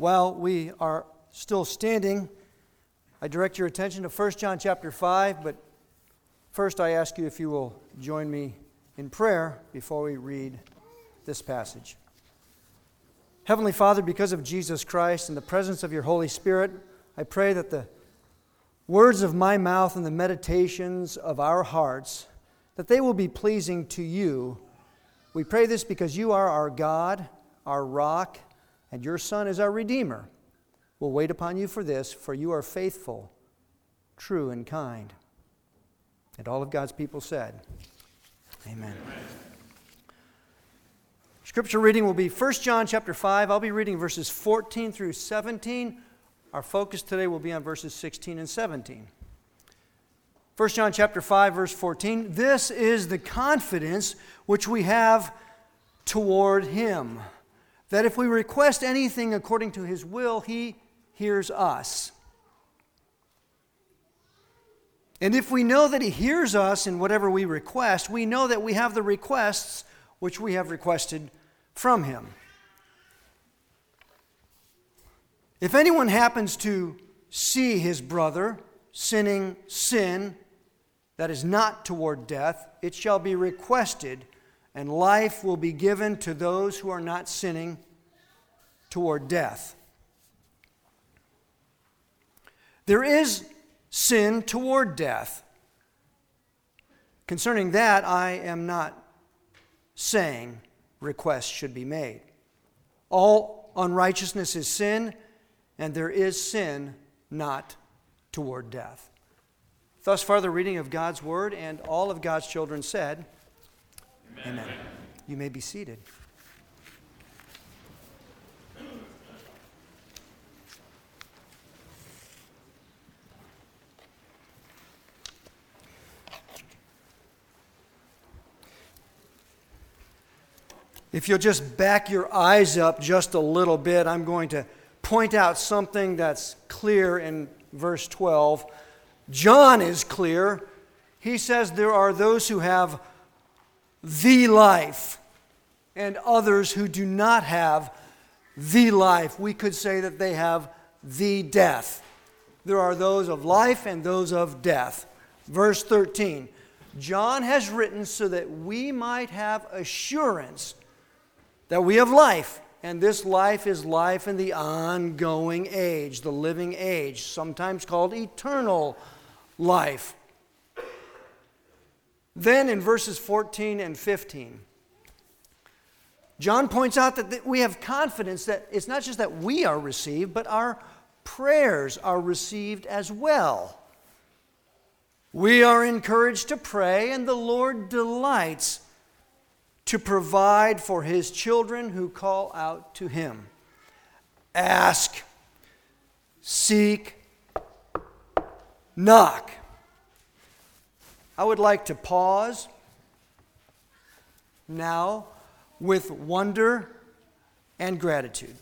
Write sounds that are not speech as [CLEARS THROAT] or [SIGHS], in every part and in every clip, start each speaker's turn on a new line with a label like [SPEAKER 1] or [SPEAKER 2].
[SPEAKER 1] While we are still standing, I direct your attention to 1 John chapter 5, but first I ask you if you will join me in prayer before we read this passage. Heavenly Father, because of Jesus Christ and the presence of your Holy Spirit, I pray that the words of my mouth and the meditations of our hearts that they will be pleasing to you. We pray this because you are our God, our rock, and your Son is our Redeemer. We'll wait upon you for this, for you are faithful, true, and kind. And all of God's people said, Amen. Amen. Scripture reading will be 1 John chapter 5. I'll be reading verses 14 through 17. Our focus today will be on verses 16 and 17. 1 John chapter 5 verse 14. This is the confidence which we have toward him that if we request anything according to his will, he hears us. And if we know that he hears us in whatever we request, we know that we have the requests which we have requested from him. If anyone happens to see his brother sinning sin that is not toward death, it shall be requested, and life will be given to those who are not sinning toward death. There is sin toward death. Concerning that, I am not saying requests should be made. All unrighteousness is sin, and there is sin not toward death. Thus far, the reading of God's word, and all of God's children said, Amen. Amen. You may be seated. If you'll just back your eyes up just a little bit, I'm going to point out something that's clear in verse 12. John is clear. He says there are those who have the life and others who do not have the life. We could say that they have the death. There are those of life and those of death. Verse 13 John has written so that we might have assurance that we have life, and this life is life in the ongoing age, the living age, sometimes called eternal life. Then in verses 14 and 15, John points out that we have confidence that it's not just that we are received, but our prayers are received as well. We are encouraged to pray, and the Lord delights to provide for his children who call out to him. Ask, seek, knock. I would like to pause now with wonder and gratitude.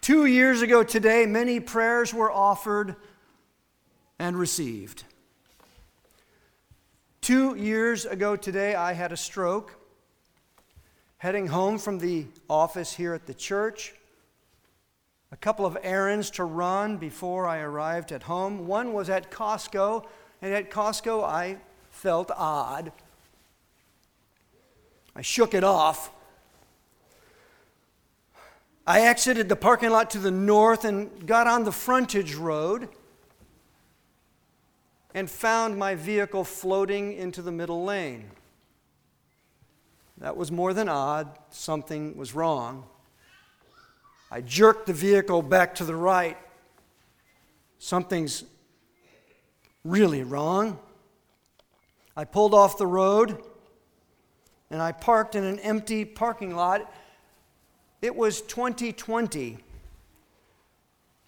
[SPEAKER 1] Two years ago today, many prayers were offered and received. Two years ago today, I had a stroke. Heading home from the office here at the church, a couple of errands to run before I arrived at home. One was at Costco, and at Costco, I felt odd. I shook it off. I exited the parking lot to the north and got on the frontage road and found my vehicle floating into the middle lane. That was more than odd. Something was wrong. I jerked the vehicle back to the right. Something's really wrong. I pulled off the road and I parked in an empty parking lot. It was 2020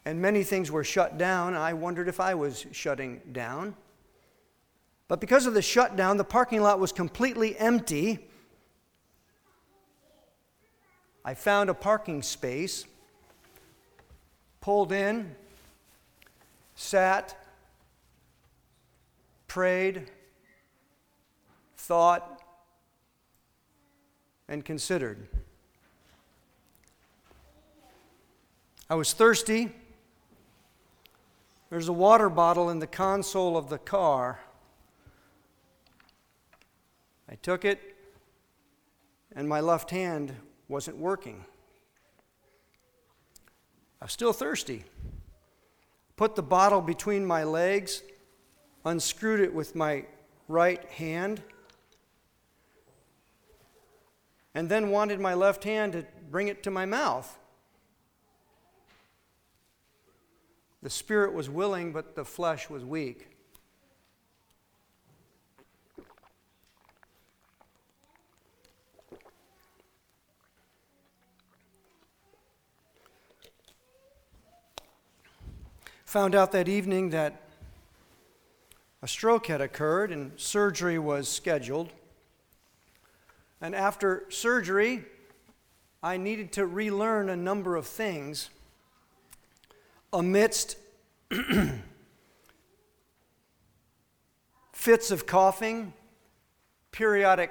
[SPEAKER 1] and many things were shut down. I wondered if I was shutting down. But because of the shutdown, the parking lot was completely empty. I found a parking space, pulled in, sat, prayed, thought, and considered. I was thirsty. There's a water bottle in the console of the car. I took it, and my left hand wasn't working. I was still thirsty. Put the bottle between my legs, unscrewed it with my right hand, and then wanted my left hand to bring it to my mouth. The spirit was willing, but the flesh was weak. Found out that evening that a stroke had occurred and surgery was scheduled. And after surgery, I needed to relearn a number of things amidst [CLEARS THROAT] fits of coughing, periodic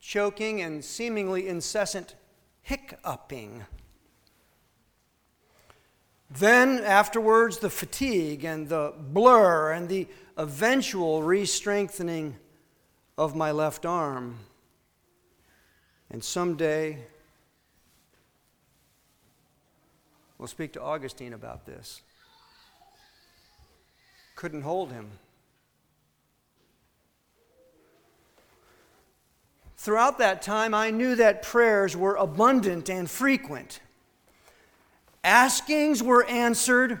[SPEAKER 1] choking, and seemingly incessant hiccuping. Then, afterwards, the fatigue and the blur and the eventual re strengthening of my left arm. And someday, we'll speak to Augustine about this. Couldn't hold him. Throughout that time, I knew that prayers were abundant and frequent. Askings were answered,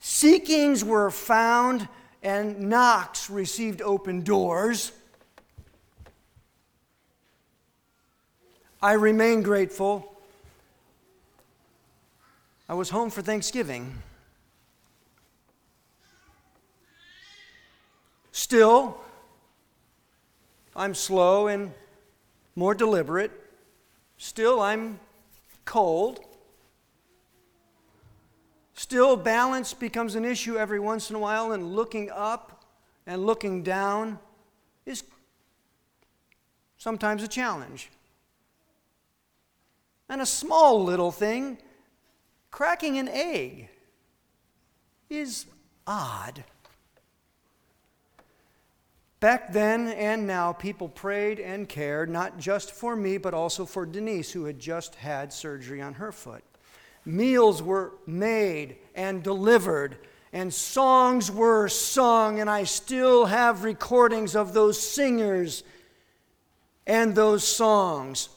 [SPEAKER 1] seekings were found, and knocks received open doors. I remain grateful. I was home for Thanksgiving. Still, I'm slow and more deliberate. Still, I'm cold. Still, balance becomes an issue every once in a while, and looking up and looking down is sometimes a challenge. And a small little thing, cracking an egg, is odd. Back then and now, people prayed and cared, not just for me, but also for Denise, who had just had surgery on her foot. Meals were made and delivered, and songs were sung, and I still have recordings of those singers and those songs.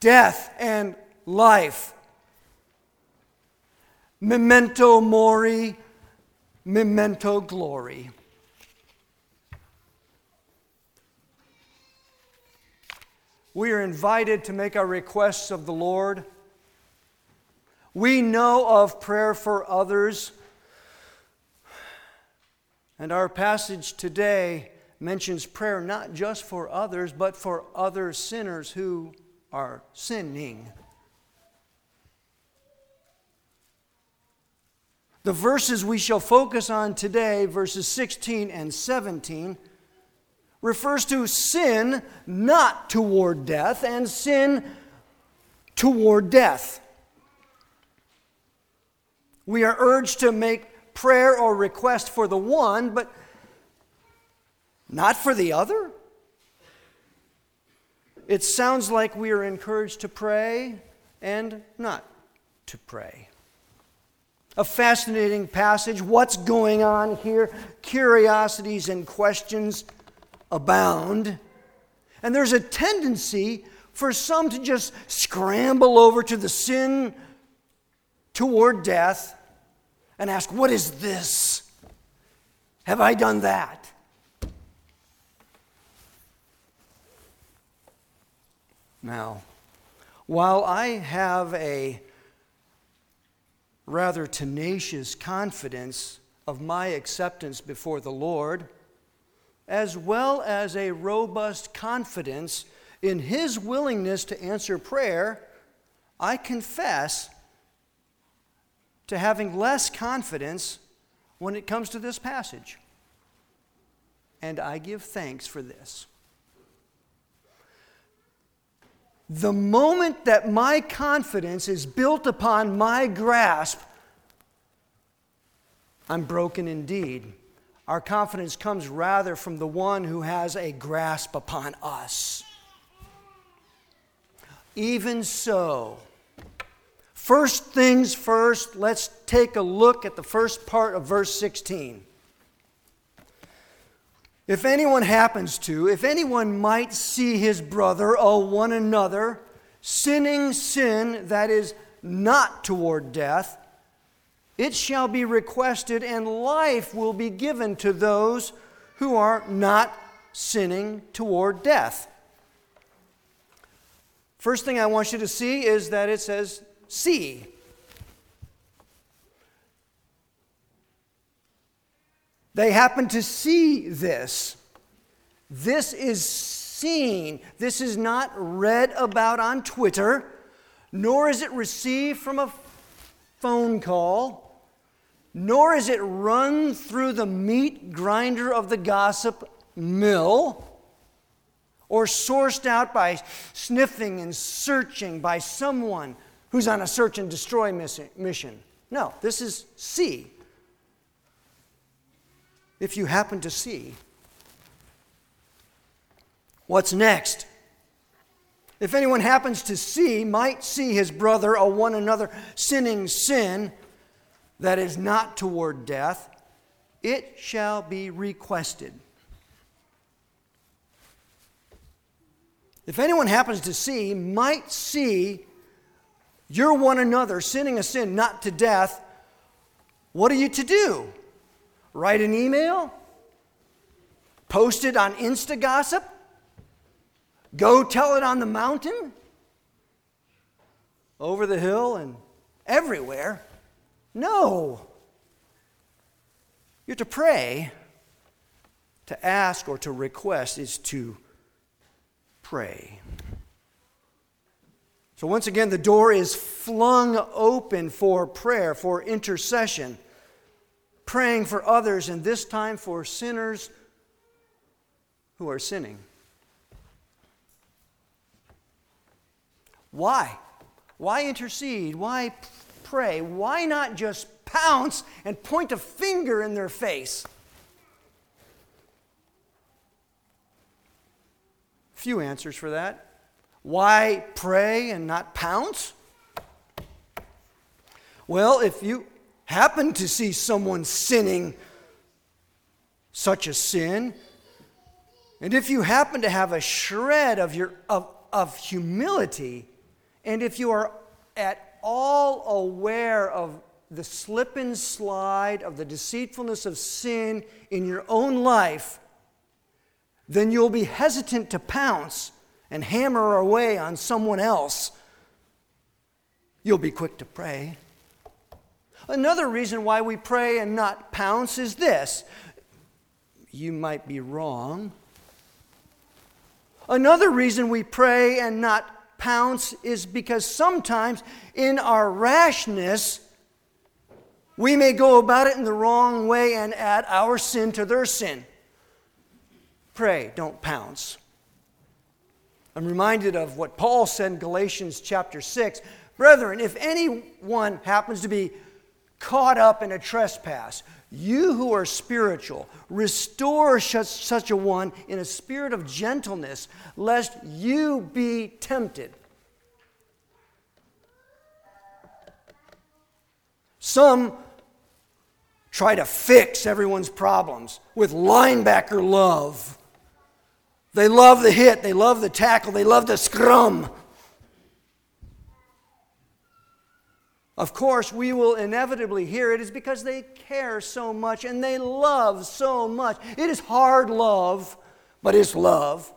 [SPEAKER 1] Death and life. Memento mori, memento glory. We are invited to make our requests of the Lord we know of prayer for others. And our passage today mentions prayer not just for others, but for other sinners who are sinning. The verses we shall focus on today, verses 16 and 17, refers to sin not toward death and sin toward death. We are urged to make prayer or request for the one, but not for the other. It sounds like we are encouraged to pray and not to pray. A fascinating passage. What's going on here? Curiosities and questions abound. And there's a tendency for some to just scramble over to the sin toward death and ask, What is this? Have I done that? Now, while I have a rather tenacious confidence of my acceptance before the Lord, as well as a robust confidence in His willingness to answer prayer, I confess to having less confidence when it comes to this passage. And I give thanks for this. The moment that my confidence is built upon my grasp, I'm broken indeed. Our confidence comes rather from the one who has a grasp upon us. Even so, first things first, let's take a look at the first part of verse 16. If anyone happens to, if anyone might see his brother or one another sinning sin that is not toward death, it shall be requested, and life will be given to those who are not sinning toward death. First thing I want you to see is that it says, see. They happen to see this. This is seen. This is not read about on Twitter, nor is it received from a phone call, nor is it run through the meat grinder of the gossip mill, or sourced out by sniffing and searching by someone who's on a search and destroy mission. No, this is see if you happen to see. What's next? If anyone happens to see, might see his brother or one another sinning sin that is not toward death, it shall be requested. If anyone happens to see, might see your one another sinning a sin not to death, what are you to do? Write an email? Post it on Insta Gossip? Go tell it on the mountain? Over the hill and everywhere? No. You're to pray. To ask or to request is to pray. So, once again, the door is flung open for prayer, for intercession praying for others, and this time for sinners who are sinning. Why? Why intercede? Why pray? Why not just pounce and point a finger in their face? Few answers for that. Why pray and not pounce? Well, if you happen to see someone sinning such a sin, and if you happen to have a shred of, your, of, of humility, and if you are at all aware of the slip and slide of the deceitfulness of sin in your own life, then you'll be hesitant to pounce and hammer away on someone else. You'll be quick to pray. Another reason why we pray and not pounce is this you might be wrong. Another reason we pray and not pounce is because sometimes in our rashness, we may go about it in the wrong way and add our sin to their sin. Pray, don't pounce. I'm reminded of what Paul said in Galatians chapter 6. Brethren, if anyone happens to be caught up in a trespass. You who are spiritual, restore such a one in a spirit of gentleness, lest you be tempted. Some try to fix everyone's problems with linebacker love. They love the hit, they love the tackle, they love the scrum. Of course, we will inevitably hear it is because they care so much and they love so much. It is hard love, but it's love.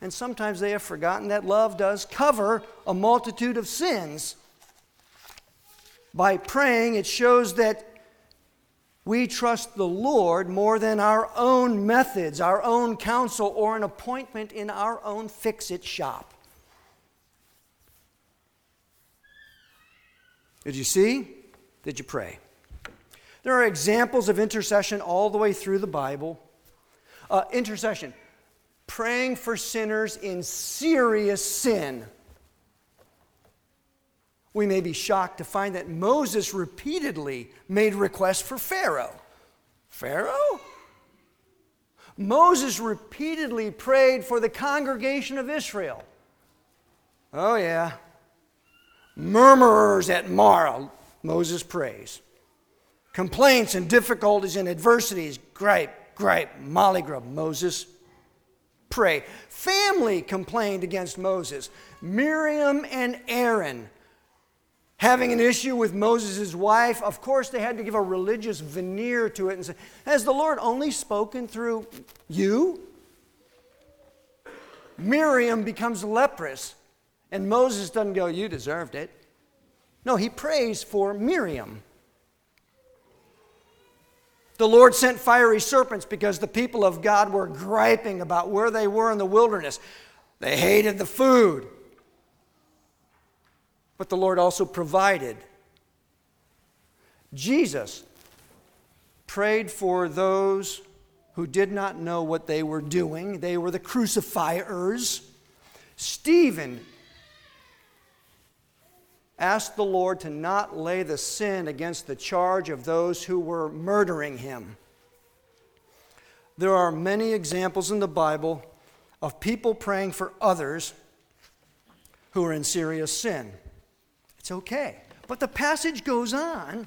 [SPEAKER 1] And sometimes they have forgotten that love does cover a multitude of sins. By praying, it shows that we trust the Lord more than our own methods, our own counsel, or an appointment in our own fix it shop. Did you see? Did you pray? There are examples of intercession all the way through the Bible. Uh, intercession, praying for sinners in serious sin. we may be shocked to find that Moses repeatedly made requests for Pharaoh. Pharaoh? Moses repeatedly prayed for the congregation of Israel. Oh, yeah. Murmurers at Marah, Moses prays. Complaints and difficulties and adversities, gripe, gripe, mollygrub, Moses pray. Family complained against Moses. Miriam and Aaron having an issue with Moses' wife, of course, they had to give a religious veneer to it and say, Has the Lord only spoken through you? Miriam becomes leprous, and Moses doesn't go, You deserved it. No, he prays for Miriam. The Lord sent fiery serpents because the people of God were griping about where they were in the wilderness. They hated the food. But the Lord also provided. Jesus prayed for those who did not know what they were doing, they were the crucifiers. Stephen asked the Lord to not lay the sin against the charge of those who were murdering him. There are many examples in the Bible of people praying for others who are in serious sin. It's okay. But the passage goes on.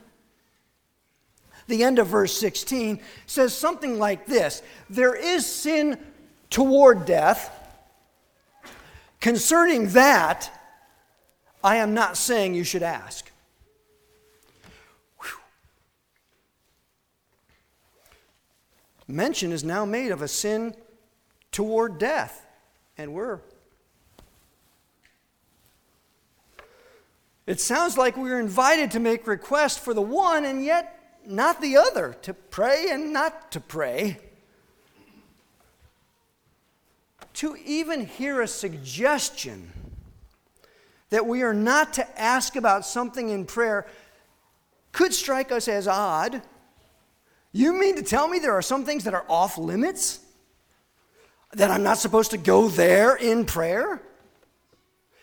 [SPEAKER 1] The end of verse 16 says something like this There is sin toward death. Concerning that, I am not saying you should ask. Whew. Mention is now made of a sin toward death, and we're It sounds like we are invited to make requests for the one and yet not the other, to pray and not to pray. To even hear a suggestion that we are not to ask about something in prayer could strike us as odd. You mean to tell me there are some things that are off limits? That I'm not supposed to go there in prayer?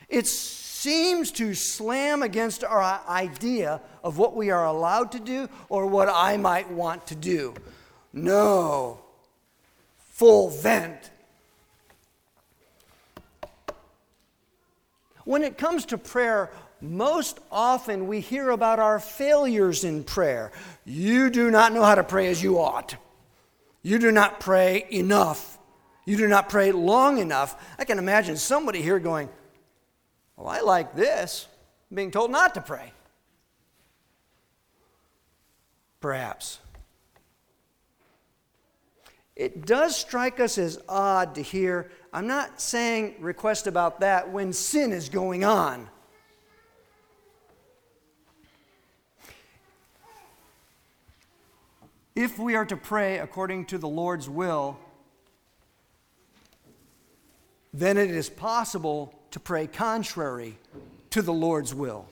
[SPEAKER 1] It seems to slam against our idea of what we are allowed to do or what I might want to do. No. Full vent. When it comes to prayer, most often we hear about our failures in prayer. You do not know how to pray as you ought. You do not pray enough. You do not pray long enough. I can imagine somebody here going, well, I like this, being told not to pray. Perhaps. It does strike us as odd to hear, I'm not saying request about that when sin is going on. If we are to pray according to the Lord's will, then it is possible to pray contrary to the Lord's will.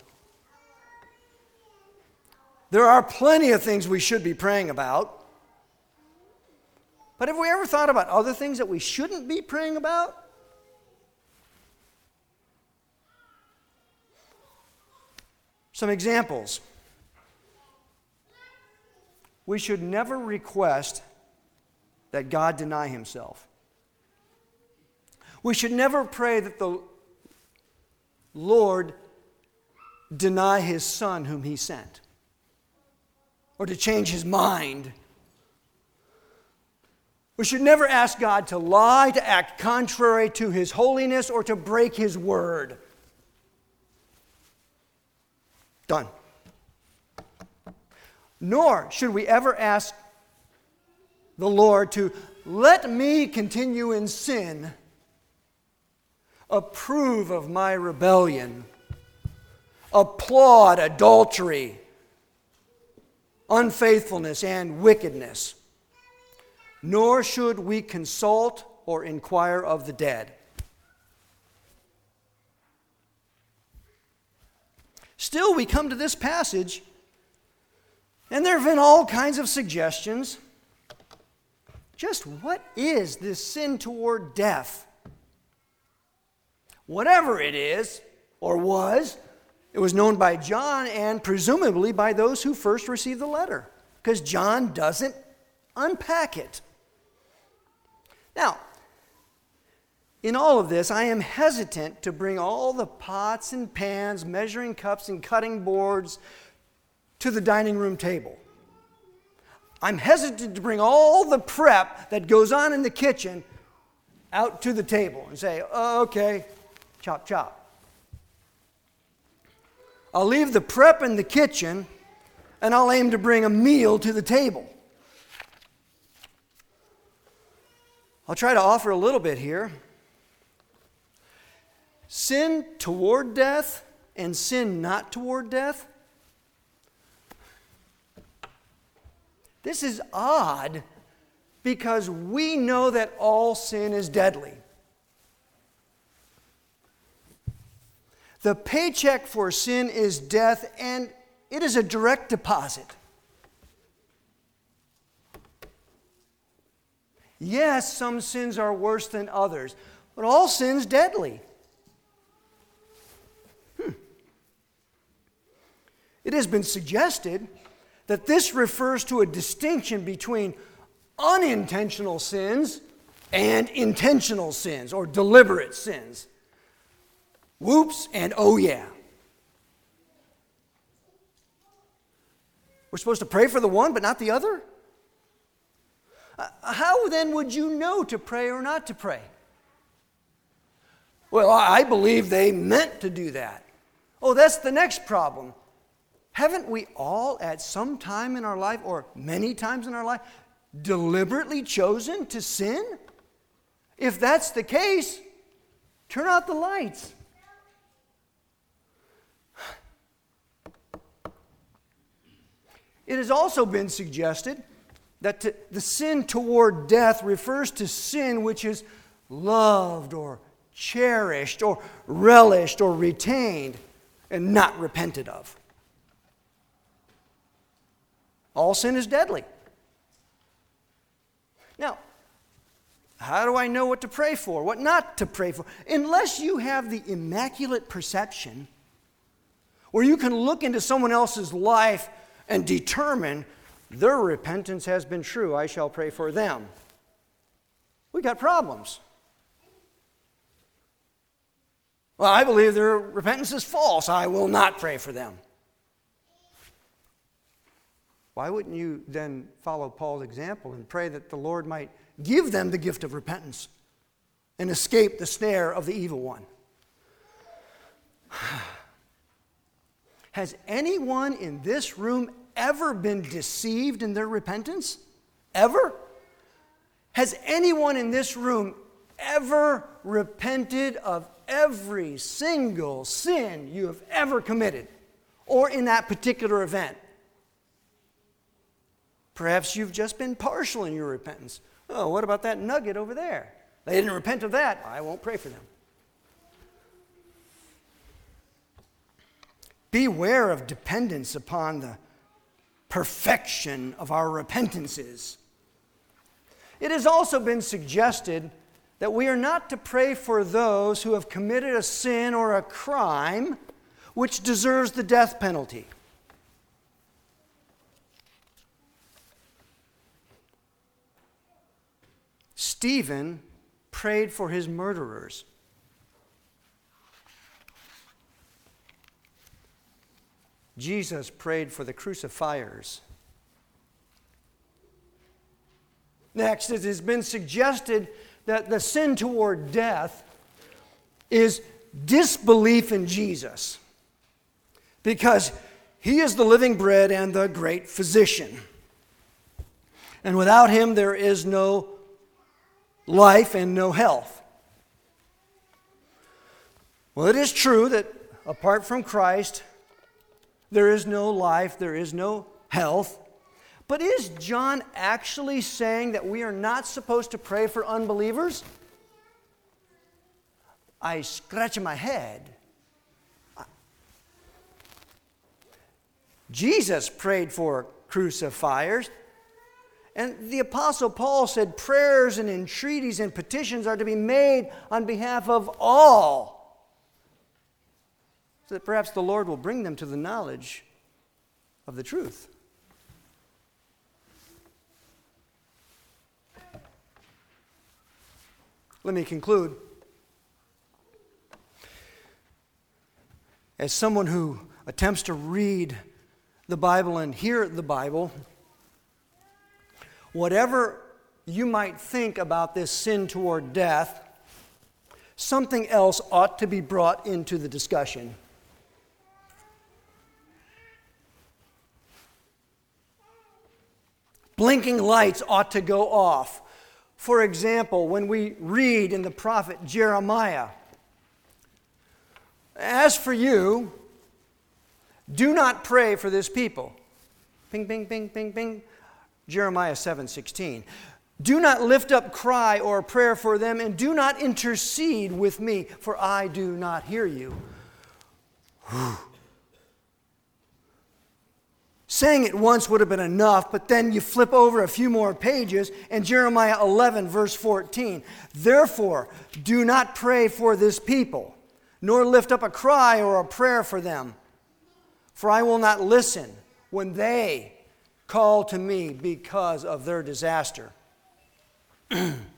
[SPEAKER 1] There are plenty of things we should be praying about. But have we ever thought about other things that we shouldn't be praying about? Some examples. We should never request that God deny himself. We should never pray that the Lord deny his son whom he sent or to change his mind. We should never ask God to lie, to act contrary to his holiness, or to break his word. Done. Nor should we ever ask the Lord to let me continue in sin approve of my rebellion, applaud adultery, unfaithfulness, and wickedness. Nor should we consult or inquire of the dead. Still, we come to this passage, and there have been all kinds of suggestions. Just what is this sin toward death? whatever it is or was, It was known by John and presumably by those who first received the letter, because John doesn't unpack it. Now, in all of this, I am hesitant to bring all the pots and pans, measuring cups, and cutting boards to the dining room table. I'm hesitant to bring all the prep that goes on in the kitchen out to the table and say, oh, okay, chop, chop. I'll leave the prep in the kitchen and I'll aim to bring a meal to the table. I'll try to offer a little bit here. Sin toward death and sin not toward death. This is odd because we know that all sin is deadly. The paycheck for sin is death, and it is a direct deposit. Yes, some sins are worse than others, but all sins deadly. Hmm. It has been suggested that this refers to a distinction between unintentional sins and intentional sins or deliberate sins. Whoops and oh yeah. We're supposed to pray for the one but not the other? Uh, how then would you know to pray or not to pray? Well, I believe they meant to do that. Oh, that's the next problem. Haven't we all at some time in our life, or many times in our life, deliberately chosen to sin? If that's the case, turn out the lights. It has also been suggested that to, the sin toward death refers to sin which is loved or cherished or relished or retained and not repented of. All sin is deadly. Now, how do I know what to pray for, what not to pray for? Unless you have the immaculate perception where you can look into someone else's life and determine their repentance has been true, I shall pray for them. We got problems. Well, I believe their repentance is false. I will not pray for them. Why wouldn't you then follow Paul's example and pray that the Lord might give them the gift of repentance and escape the snare of the evil one? [SIGHS] Has anyone in this room ever been deceived in their repentance? Ever? Has anyone in this room ever repented of every single sin you have ever committed or in that particular event? Perhaps you've just been partial in your repentance. Oh, what about that nugget over there? They didn't repent of that. I won't pray for them. Beware of dependence upon the perfection of our repentances. It has also been suggested that we are not to pray for those who have committed a sin or a crime which deserves the death penalty. Stephen prayed for his murderers. Jesus prayed for the crucifiers. Next, it has been suggested that the sin toward death is disbelief in Jesus because he is the living bread and the great physician. And without him, there is no life and no health. Well, it is true that apart from Christ, there is no life, there is no health. But is John actually saying that we are not supposed to pray for unbelievers? I scratch my head. Jesus prayed for crucifiers. And the Apostle Paul said prayers and entreaties and petitions are to be made on behalf of all. So that perhaps the Lord will bring them to the knowledge of the truth. Let me conclude. As someone who attempts to read the Bible and hear the Bible, whatever you might think about this sin toward death, something else ought to be brought into the discussion. Blinking lights ought to go off. For example, when we read in the prophet Jeremiah, As for you, do not pray for this people. Ping, ping, ping, ping, ping. Jeremiah 7 16. Do not lift up cry or prayer for them, and do not intercede with me, for I do not hear you. Whew. Saying it once would have been enough, but then you flip over a few more pages, and Jeremiah 11, verse 14. Therefore, do not pray for this people, nor lift up a cry or a prayer for them, for I will not listen when they call to me because of their disaster. [CLEARS THROAT]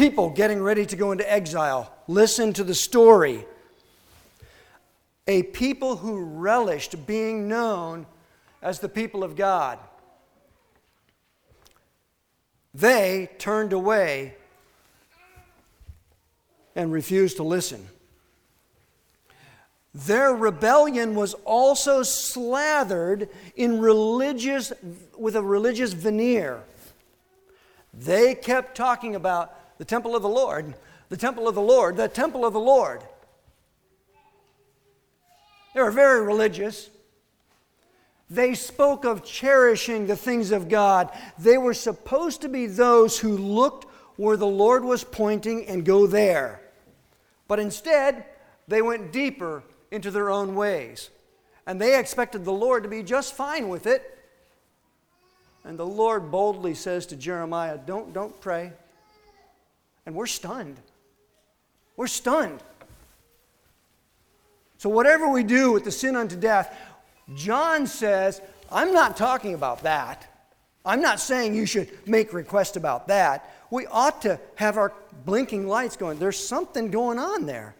[SPEAKER 1] people getting ready to go into exile. Listen to the story. A people who relished being known as the people of God. They turned away and refused to listen. Their rebellion was also slathered in religious with a religious veneer. They kept talking about the temple of the Lord, the temple of the Lord, the temple of the Lord. They were very religious. They spoke of cherishing the things of God. They were supposed to be those who looked where the Lord was pointing and go there. But instead, they went deeper into their own ways. And they expected the Lord to be just fine with it. And the Lord boldly says to Jeremiah, Don't, don't pray. And we're stunned. We're stunned. So, whatever we do with the sin unto death, John says, I'm not talking about that. I'm not saying you should make requests about that. We ought to have our blinking lights going. There's something going on there.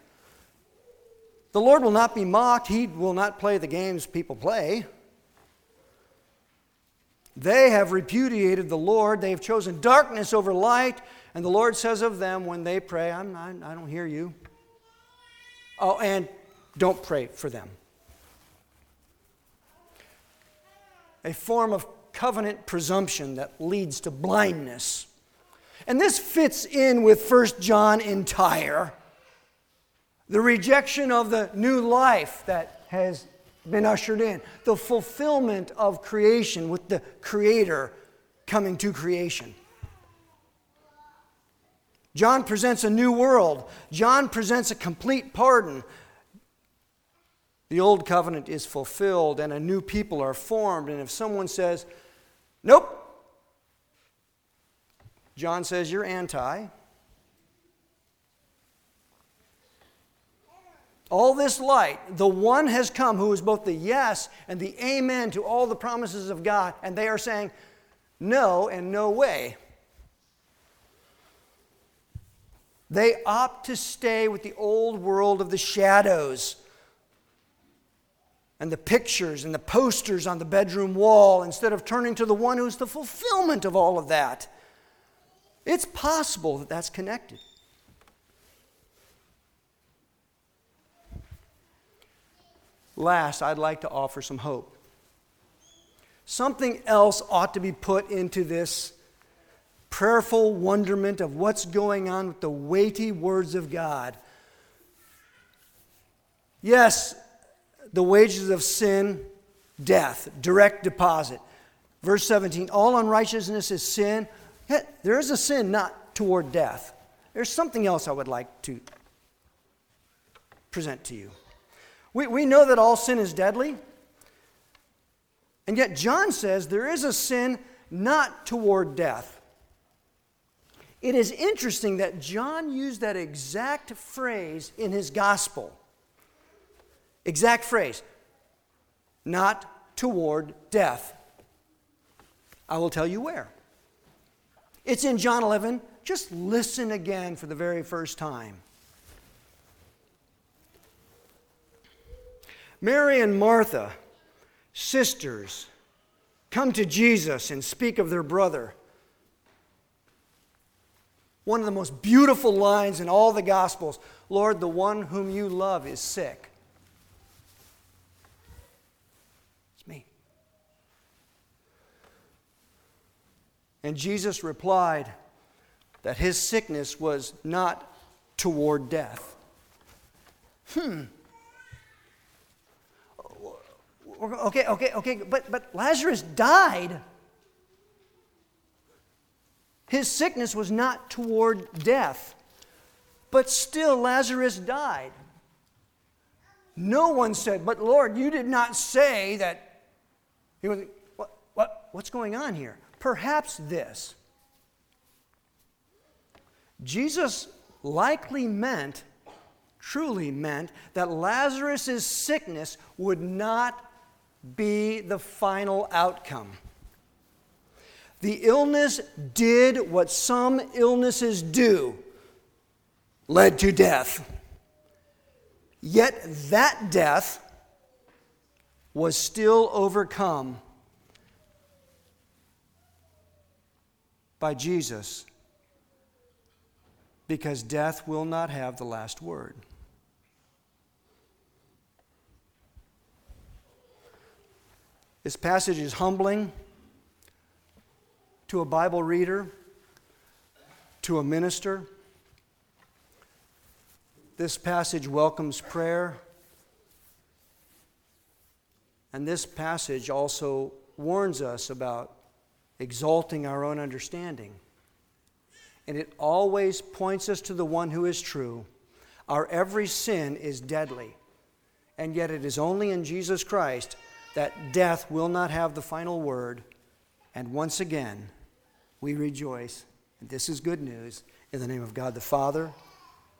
[SPEAKER 1] The Lord will not be mocked. He will not play the games people play. They have repudiated the Lord. They have chosen darkness over light. And the Lord says of them when they pray, I'm, I, I don't hear you. Oh, and don't pray for them. A form of covenant presumption that leads to blindness. And this fits in with 1 John entire. The rejection of the new life that has been ushered in, the fulfillment of creation with the Creator coming to creation. John presents a new world. John presents a complete pardon. The old covenant is fulfilled and a new people are formed. And if someone says, Nope, John says, You're anti. All this light, the one has come who is both the yes and the amen to all the promises of God, and they are saying, No and no way. They opt to stay with the old world of the shadows and the pictures and the posters on the bedroom wall instead of turning to the one who's the fulfillment of all of that. It's possible that that's connected. Last, I'd like to offer some hope. Something else ought to be put into this prayerful wonderment of what's going on with the weighty words of God. Yes, the wages of sin, death, direct deposit. Verse 17 all unrighteousness is sin. There is a sin not toward death. There's something else I would like to present to you. We, we know that all sin is deadly. And yet, John says there is a sin not toward death. It is interesting that John used that exact phrase in his gospel. Exact phrase. Not toward death. I will tell you where. It's in John 11. Just listen again for the very first time. Mary and Martha, sisters, come to Jesus and speak of their brother. One of the most beautiful lines in all the Gospels Lord, the one whom you love is sick. It's me. And Jesus replied that his sickness was not toward death. Hmm. Okay, okay, okay, but, but Lazarus died. His sickness was not toward death, but still Lazarus died. No one said, But Lord, you did not say that. He was, what, what, what's going on here? Perhaps this. Jesus likely meant, truly meant, that Lazarus' sickness would not be the final outcome. The illness did what some illnesses do led to death. Yet that death was still overcome by Jesus because death will not have the last word. This passage is humbling to a Bible reader, to a minister. This passage welcomes prayer. And this passage also warns us about exalting our own understanding. And it always points us to the one who is true. Our every sin is deadly. And yet it is only in Jesus Christ that death will not have the final word. And once again, we rejoice. And this is good news. In the name of God the Father,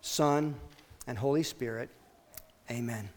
[SPEAKER 1] Son, and Holy Spirit, amen.